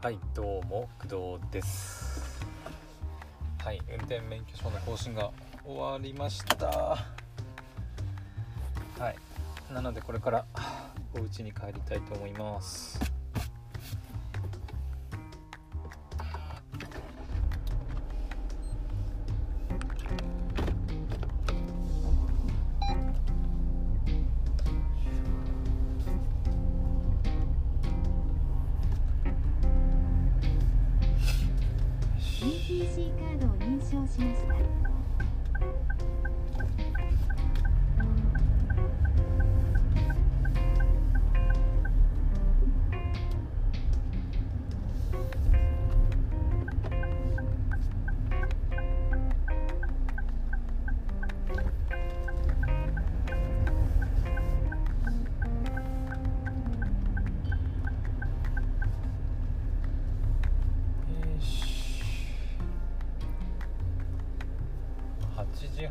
はいどうも工藤です。はい運転免許証の更新が終わりました。はいなのでこれからお家に帰りたいと思います。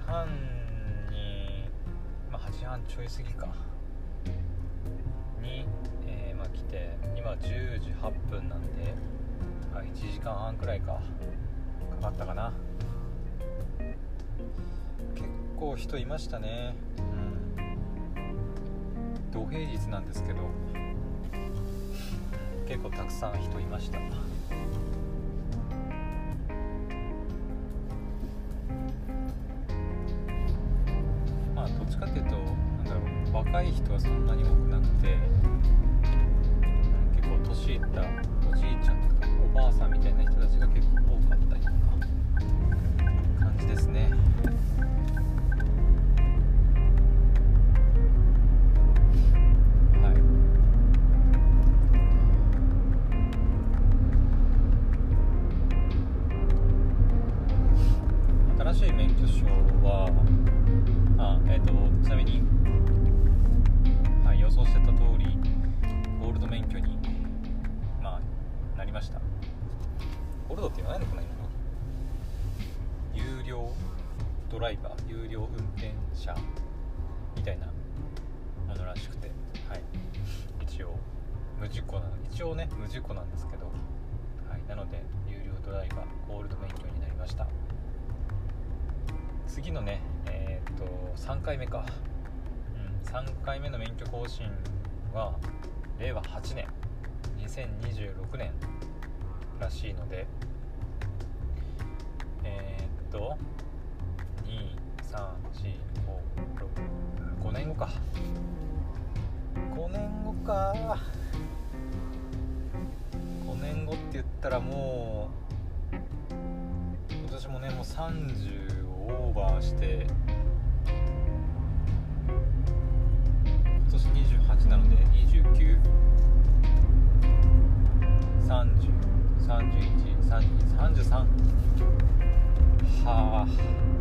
半に、まあ、8時半ちょい過ぎか。に、えー、まあ、来て今10時8分なんで、まあ、1時間半くらいか。かかったかな。結構人いましたね。うん。土平日なんですけど結構たくさん人いました。若い人はそんなに多くなくて結構年いったおじいちゃんとかおばあさんみたいな人たちが結構多かったりとか感じですね。免許にまあなりました。ゴールドって言わないのかな今有料ドライバー有料運転者みたいなものらしくて。はい。一応無事故なの。一応ね無事故なんですけど。はい。なので有料ドライバーゴールド免許になりました。次のねえー、っと3回目か。3回目の免許更新は令和8年2026年らしいのでえー、っと23456 5年後か。5年後か。5年後って言ったらもう今年もねもう30オーバーして28なので29 30 31 32 33はあ。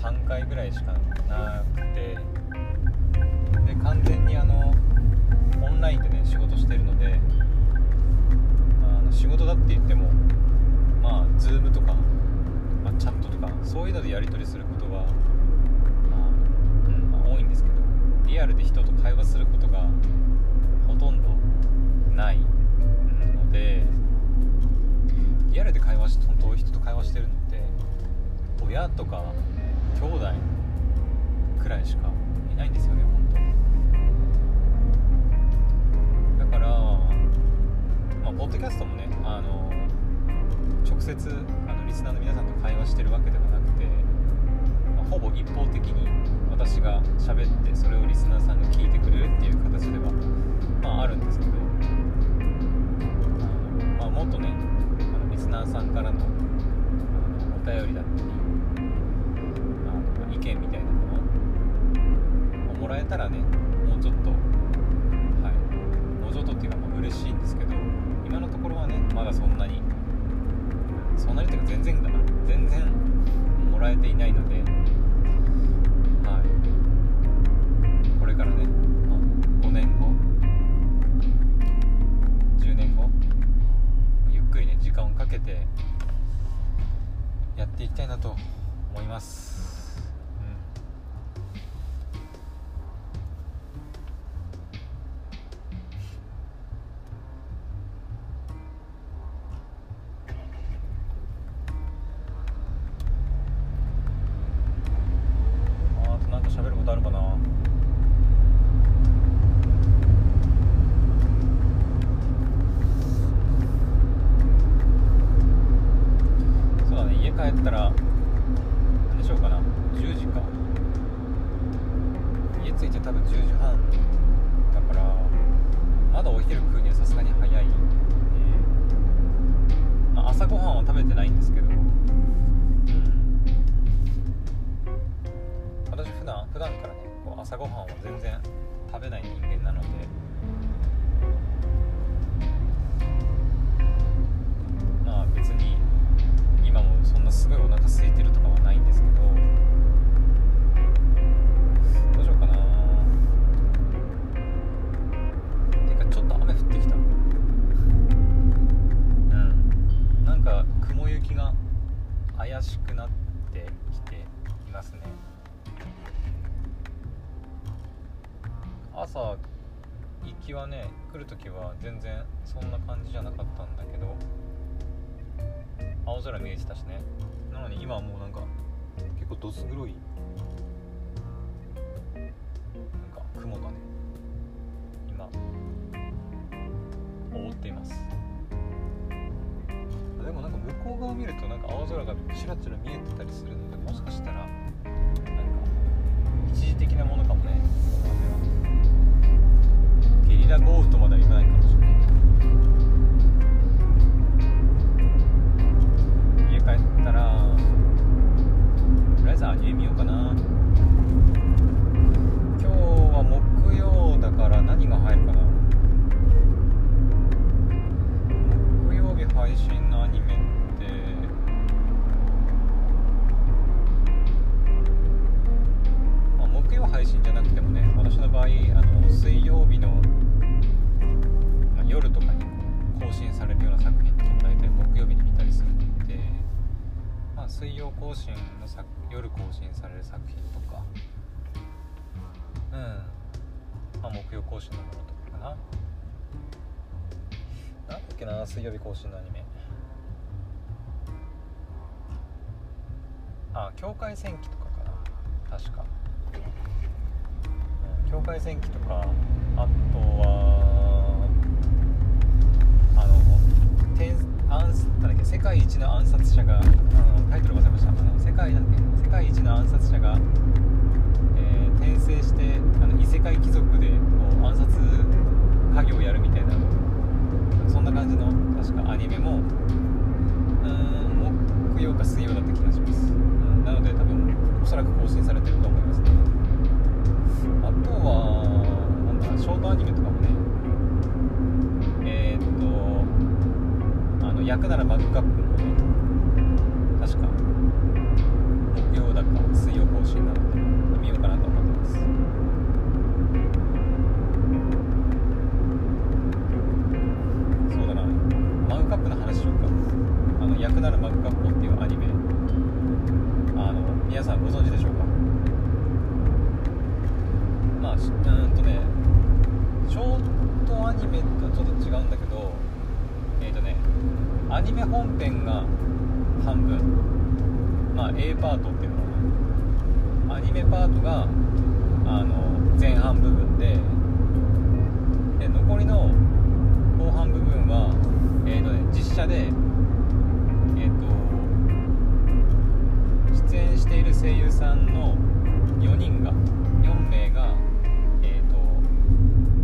3回ぐらいしかなくて。で完全にあのオンラインでね仕事してるのであの仕事だって言ってもまあ Zoom とか、まあ、チャットとかそういうのでやり取りすることは、まあうんまあ、多いんですけどリアルで人と会話することがほとんどないのでリアルで会話し本当人と会話してるのって親とか兄弟くらいしかいないんですよね本当。だからまあポッドキャストもねあの直接あのリスナーの皆さんと会話してるわけではなくて、まあ、ほぼ一方的に私が喋ってそれをリスナーさんが聞いてくれるっていう形では、まあ、あるんですけど。あの、まあ、もっとねあのリスナーさんからのあのお便りだったり意見みたいなものをもらえたらねもうちょっとはい。もうちょっとっていうかまあ嬉しいんですけど今のところはねまだそんなにそんなにっていうか全然だな。全然もらえていないのではい。これからね、5年後10年後ゆっくりね時間をかけてやっていきたいなと思います。私普段普段からねこう朝ごはんは全然食べない人間なので。まあ別に今もそんなすごいお腹空いてるとかはないんですけど。どうしようかな。てかちょっと雨降ってきた。うん。なんか雲行きが怪しくなってきていますね。朝行きはね来る時は全然そんな感じじゃなかったんだけど青空見えてたしね。なのに今はもうなんか結構どす黒いなんか雲がね今覆っています。でもなんか向こう側見るとなんか青空がちらちら見えてたりするのでもしかしたらなんか一時的なものかもね。ゲリラ豪雨とまではいかないかもしれない。家帰ったらとりあえずアニメ見ようかな。今日は木曜だから何が入るかな。木曜日配信のアニメってあ、木曜配信じゃなくてもね私の場合あの水曜日の、夜とかに更新されるような作品とか大体木曜日に見たりするので、まあ、水曜更新の作夜更新される作品とかうん、まあ、木曜更新のものとかかな。なんだっけな水曜日更新のアニメ。あ境界戦記とかかな。確か、うん、境界戦記とかあとはあの天暗なんだっけ？世界一の暗殺者があのタイトル忘れました。あの世界だっけ？世界一の暗殺者が、くならマグカップもね確か木曜だか水曜更新なので見ようかなと思ってます。そうだな。マグカップの話しようか。あの焼くならマグカップっていうアニメあの皆さんご存知でしょうか？まあうんとねショートアニメとはちょっと違うんだけどえっ、とねアニメ本編が半分。まあ A パートっていうのかな。アニメパートがあの前半部分でで残りの後半部分はえっ、とね実写でえっ、と出演している声優さんの4人が4名がえっ、と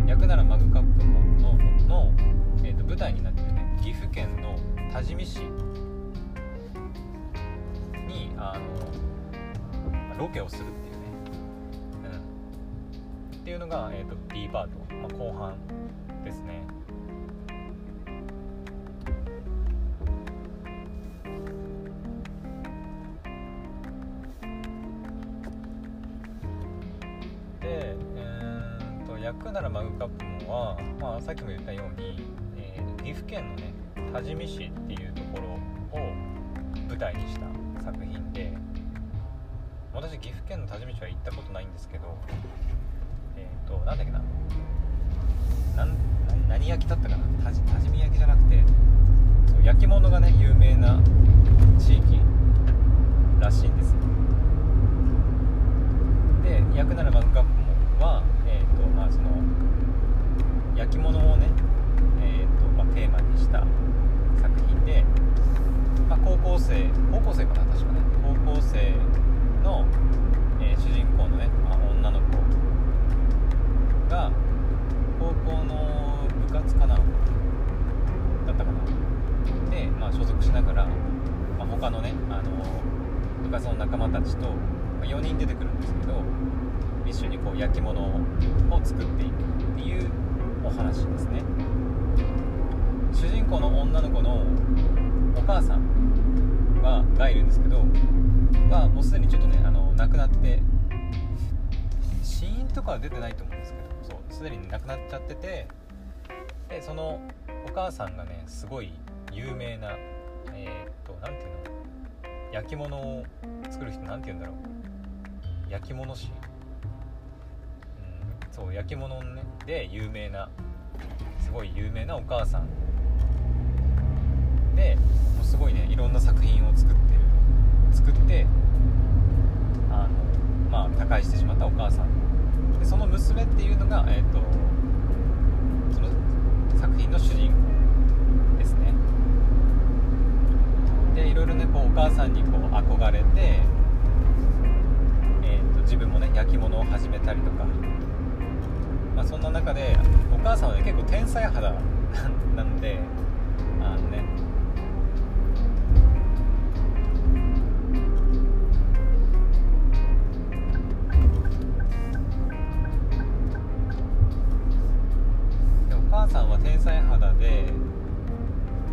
焼くならマグカップののの、えー、と舞台になって岐阜県の多治見市にあのロケをするっていうね、うん、っていうのが、えー、と B パート、まあ、後半ですね。で、えーんと焼くならマグカップもは、まあ、さっきも言ったように、県のね多治見市っていうところを舞台にした作品で私岐阜県の多治見市は行ったことないんですけどえっ、となんだっけななん何何焼きだったかな多治多治見焼きじゃなくてそう焼き物がね有名な地域らしいんですよ。で焼くならマグカップもは、えーとまあ、その焼き物をね、えーとまあ、テーマにした作品で、まあ、高校生高校生かな確かね高校生の、えー主人公のね、まあ、女の子が高校の部活かなだったかなで、まあ、所属しながら、まあ、他のねあの部活の仲間たちと4人出てくるんですけど一緒にこう焼き物を作っていくっていうお話ですね。主人公の女の子のお母さんががいるんですけどがもうすでにちょっとねあの亡くなって死因とかは出てないと思うんですけどそうすでに亡くなっちゃっててでそのお母さんがねすごい有名なえーっと何ていうの？焼き物を作る人なんて言うんだろう。焼き物師。うんそう焼き物ね。で有名なすごい有名なお母さん。でもうすごいねいろんな作品を作ってる。作ってあのまあ他界してしまったお母さん。でその娘っていうのがえっ、とその作品の主人公ですね。でいろいろねこうお母さんにこう憧れて、えー、と自分もね焼き物を始めたりとか、まあ、そんな中でお母さんはね結構天才肌な んであのねお母さんは天才肌で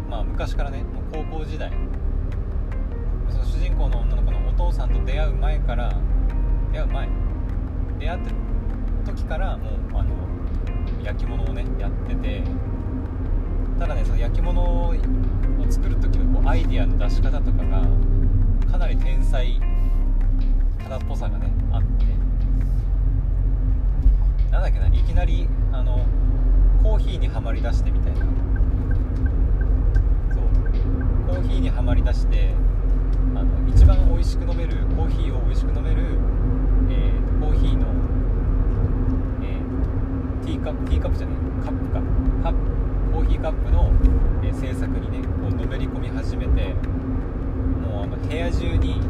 まあ昔からねもう高校時代人公の女の子のお父さんと出会う前から出会う前出会った時からもうあの焼き物をねやっててただねその焼き物を作る時のこうアイディアの出し方とかがかなり天才肌っぽさがねあって。なんだっけないきなりあのコーヒーにはまりだしてみたいな。そう。コーヒーにはまりだしてあの一番美味しく飲めるコーヒーを美味しく飲める、えーコーヒーの、えーティーカップティーカップじゃないカップかカップコーヒーカップの、えー制作にねこうのめり込み始めてもうあの部屋中にも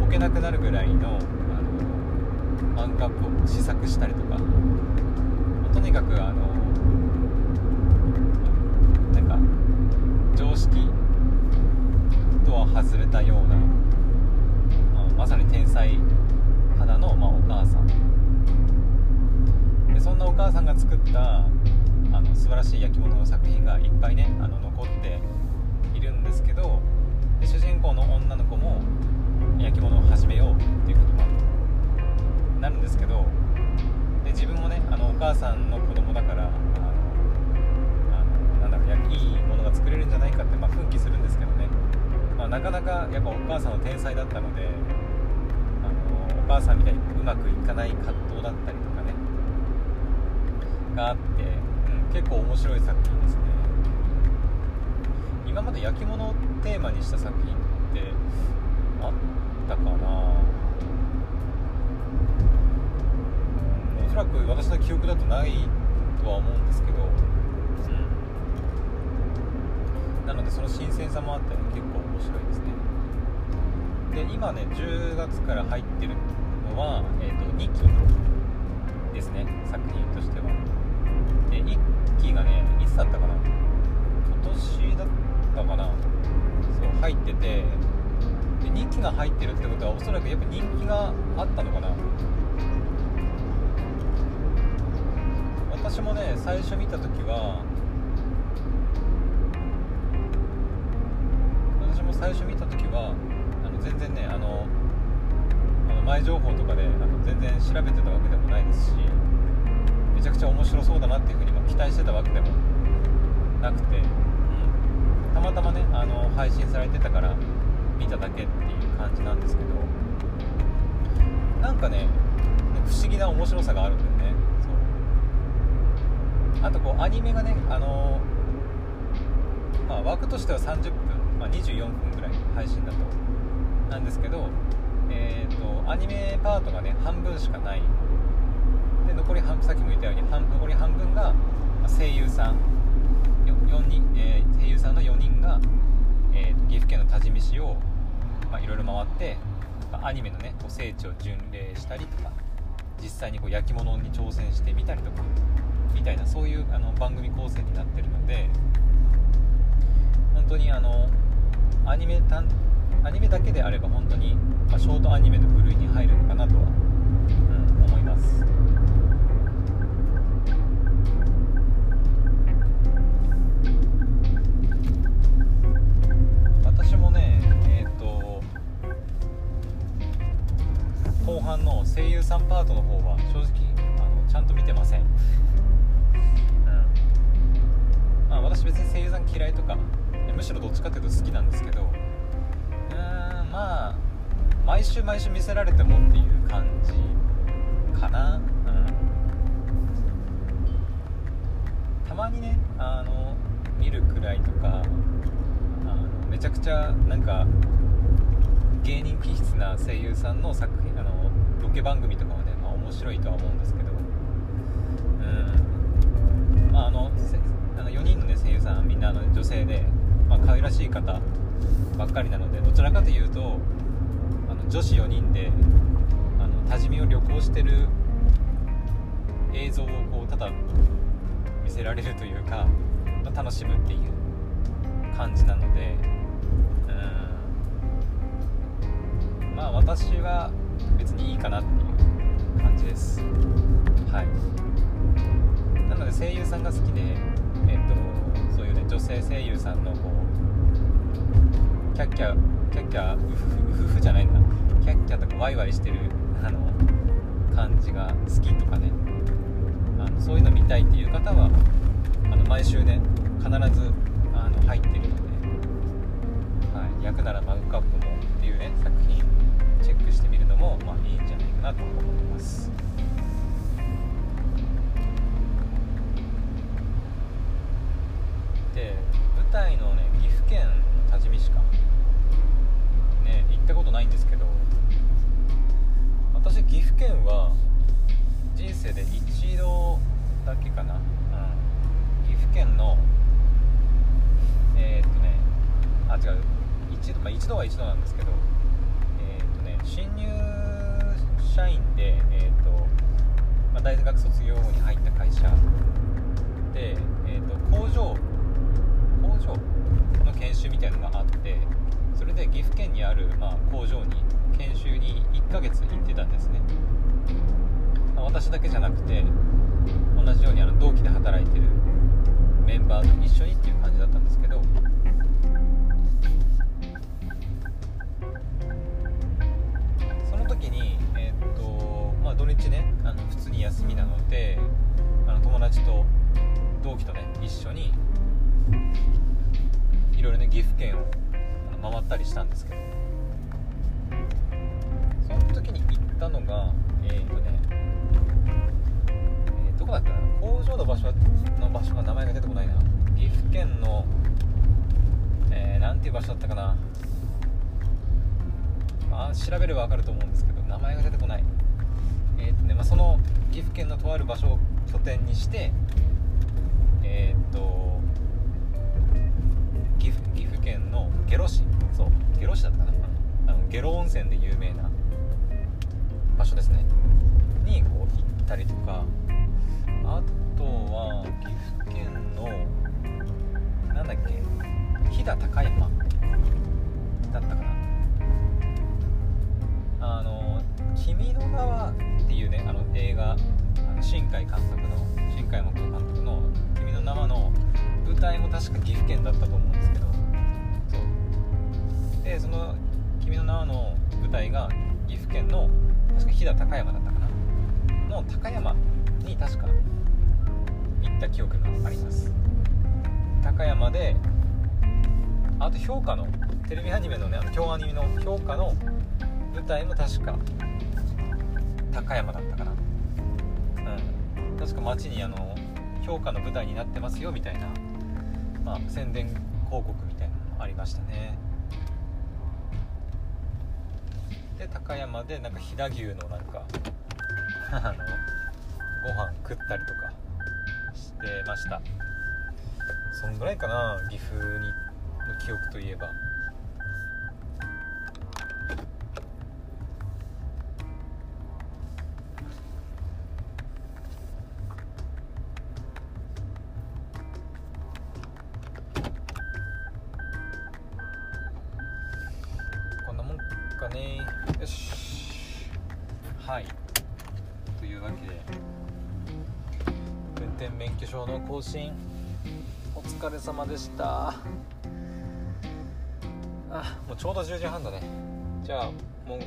う置けなくなるぐらいのあのマンカップを試作したりとかとにかくあのなんか常識外れたような、まあまさに天才肌の、まあ、お母さん。でそんなお母さんが作ったあの素晴らしい焼き物の作品がいっぱいねあの残っているんですけどで主人公の女の子も焼き物を始めようっていうことになるんですけどで自分もねあのお母さんの子供だからあのなんだろう焼き物が作れるんじゃないかって、まあ、奮起するんですけど、まあ、なかなかやっぱお母さんの天才だったのであのお母さんみたいにうまくいかない葛藤だったりとかねがあって、うん、結構面白い作品ですね。今まで焼き物をテーマにした作品ってあったかな？おそらく私の記憶だとないとは思うんですけど、なのでその新鮮さもあってね結構面白いですね。で今ね10月から入ってるのは、えーと、2期ですね作品としては。で1期がねいつだったかな。今年だったかな。そう入っててで人気が入ってるってことはおそらくやっぱ人気があったのかな。私もね最初見た時は最初見た時はあの全然ねあのあの前情報とかであの全然調べてたわけでもないですしめちゃくちゃ面白そうだなっていうふうにも期待してたわけでもなくて、うん、たまたまねあの配信されてたから見ただけっていう感じなんですけどなんかね不思議な面白さがあるんだよね。そう。あとこうアニメがねあのまあ、枠としては30、24分ぐらい配信だと。なんですけど、えーと、アニメパートがね半分しかない。で残り半さっきも言ったように半残り半分が声優さん。4人、えー、声優さんの4人が、えー岐阜県の多治見市をいろいろ回って、アニメのねこう聖地を巡礼したりとか実際にこう焼き物に挑戦してみたりとかみたいなそういうあの番組構成になってるので本当にあのアニメ単アニメだけであれば本当に、まあ、ショートアニメの部類に入るのかなとは、うん、思います。私もね、えっと。後半の声優さんパートの方は正直あのちゃんと見てません、うんまあ、私別に声優さん嫌いとかむしろどっちかっていうと好きなんですけどうーんまあ毎週毎週見せられてもっていう感じかな、うん、たまにねあの見るくらいとかあのめちゃくちゃなんか芸人気質な声優さんの作品あのロケ番組とかはね、まあ、面白いとは思うんですけど。うん。まああのあの4人の、ね、声優さんみんなあの女性で、まあ可愛らしい方ばっかりなのでどちらかというとあの女子4人であの多治見を旅行してる映像をこうただ見せられるというか、まあ、楽しむっていう感じなのでうん。まあ私は別にいいかなっていう感じです。はい。なので声優さんが好きで女性声優さんのこうキャッキャキャッキャウフフフじゃないんだキャッキャとかワイワイしてるあの感じが好きとかね。あのそういうの見たいっていう方はあの毎週ね必ずあの入ってるので、はい、役ならマグカップもっていうね作品チェックしてみるのも、まあ、いいんじゃないかなと思います。台のね岐阜県多治見市か。ね行ったことないんですけど私岐阜県は人生で一度だけかな、うん、岐阜県のえー、っとねあ違う。一度,、まあ、一度は一度なんですけど新入社員で、えーとまあ、大学卒業後に入った会社で、えーと、工場工場の研修みたいなのがあってそれで岐阜県にある、まあ、工場に研修に1ヶ月行ってたんですね、まあ、私だけじゃなくて同じようにあの同期で働いてるメンバーと一緒にっていう感じだったんですけどその時にえっとまあ土日ねあの普通に休みなのであの友達と同期とね一緒にいろいろね岐阜県を回ったりしたんですけどその時に行ったのがえーっとねどこだった？かな工場の場所の場所が名前が出てこないな。岐阜県のえー、なんていう場所だったかな。あ調べれば分かると思うんですけど名前が出てこない。えーっとねまあ、その岐阜県のとある場所を拠点にしてえーっと岐阜岐阜県の下呂市。そう下呂市だったかな。あの下呂温泉で有名な場所ですね。にこう行ったりとか。あとは岐阜県のなんだっけ飛騨高山だったかな。あの「君の名は」っていうねあの映画あの新海監督の新海誠監督の「君の名は」の舞台も確か岐阜県だったと思うんですけどそう。でその「君の名は」の舞台が岐阜県の確か飛騨高山だったかな。の高山に確か行った記憶があります。高山であと評価のテレビアニメのねあの京アニメの評価の舞台も確か高山だったかな。うん。確か街にあの評価の舞台になってますよみたいな、まあ、宣伝広告みたいなのもありましたね。で高山でなんか飛騨牛のなんか あのご飯食ったりとかしてました。そんぐらいかな岐阜にの記憶といえば。転免許証の更新。お疲れ様でした。あもうちょうど10時半だね。じゃあもう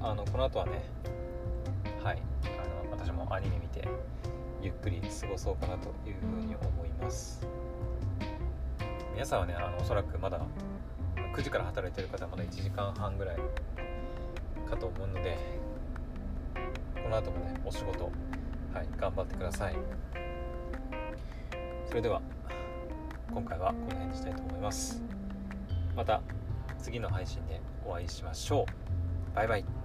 あのこの後はねはいあの私もアニメ見てゆっくり過ごそうかなというふうに思います。皆さんはねあのおそらくまだ9時から働いてる方はまだ1時間半ぐらいかと思うのでこの後もねお仕事はい頑張ってください。それでは今回はこの辺にしたいと思います。また次の配信でお会いしましょう。バイバイ。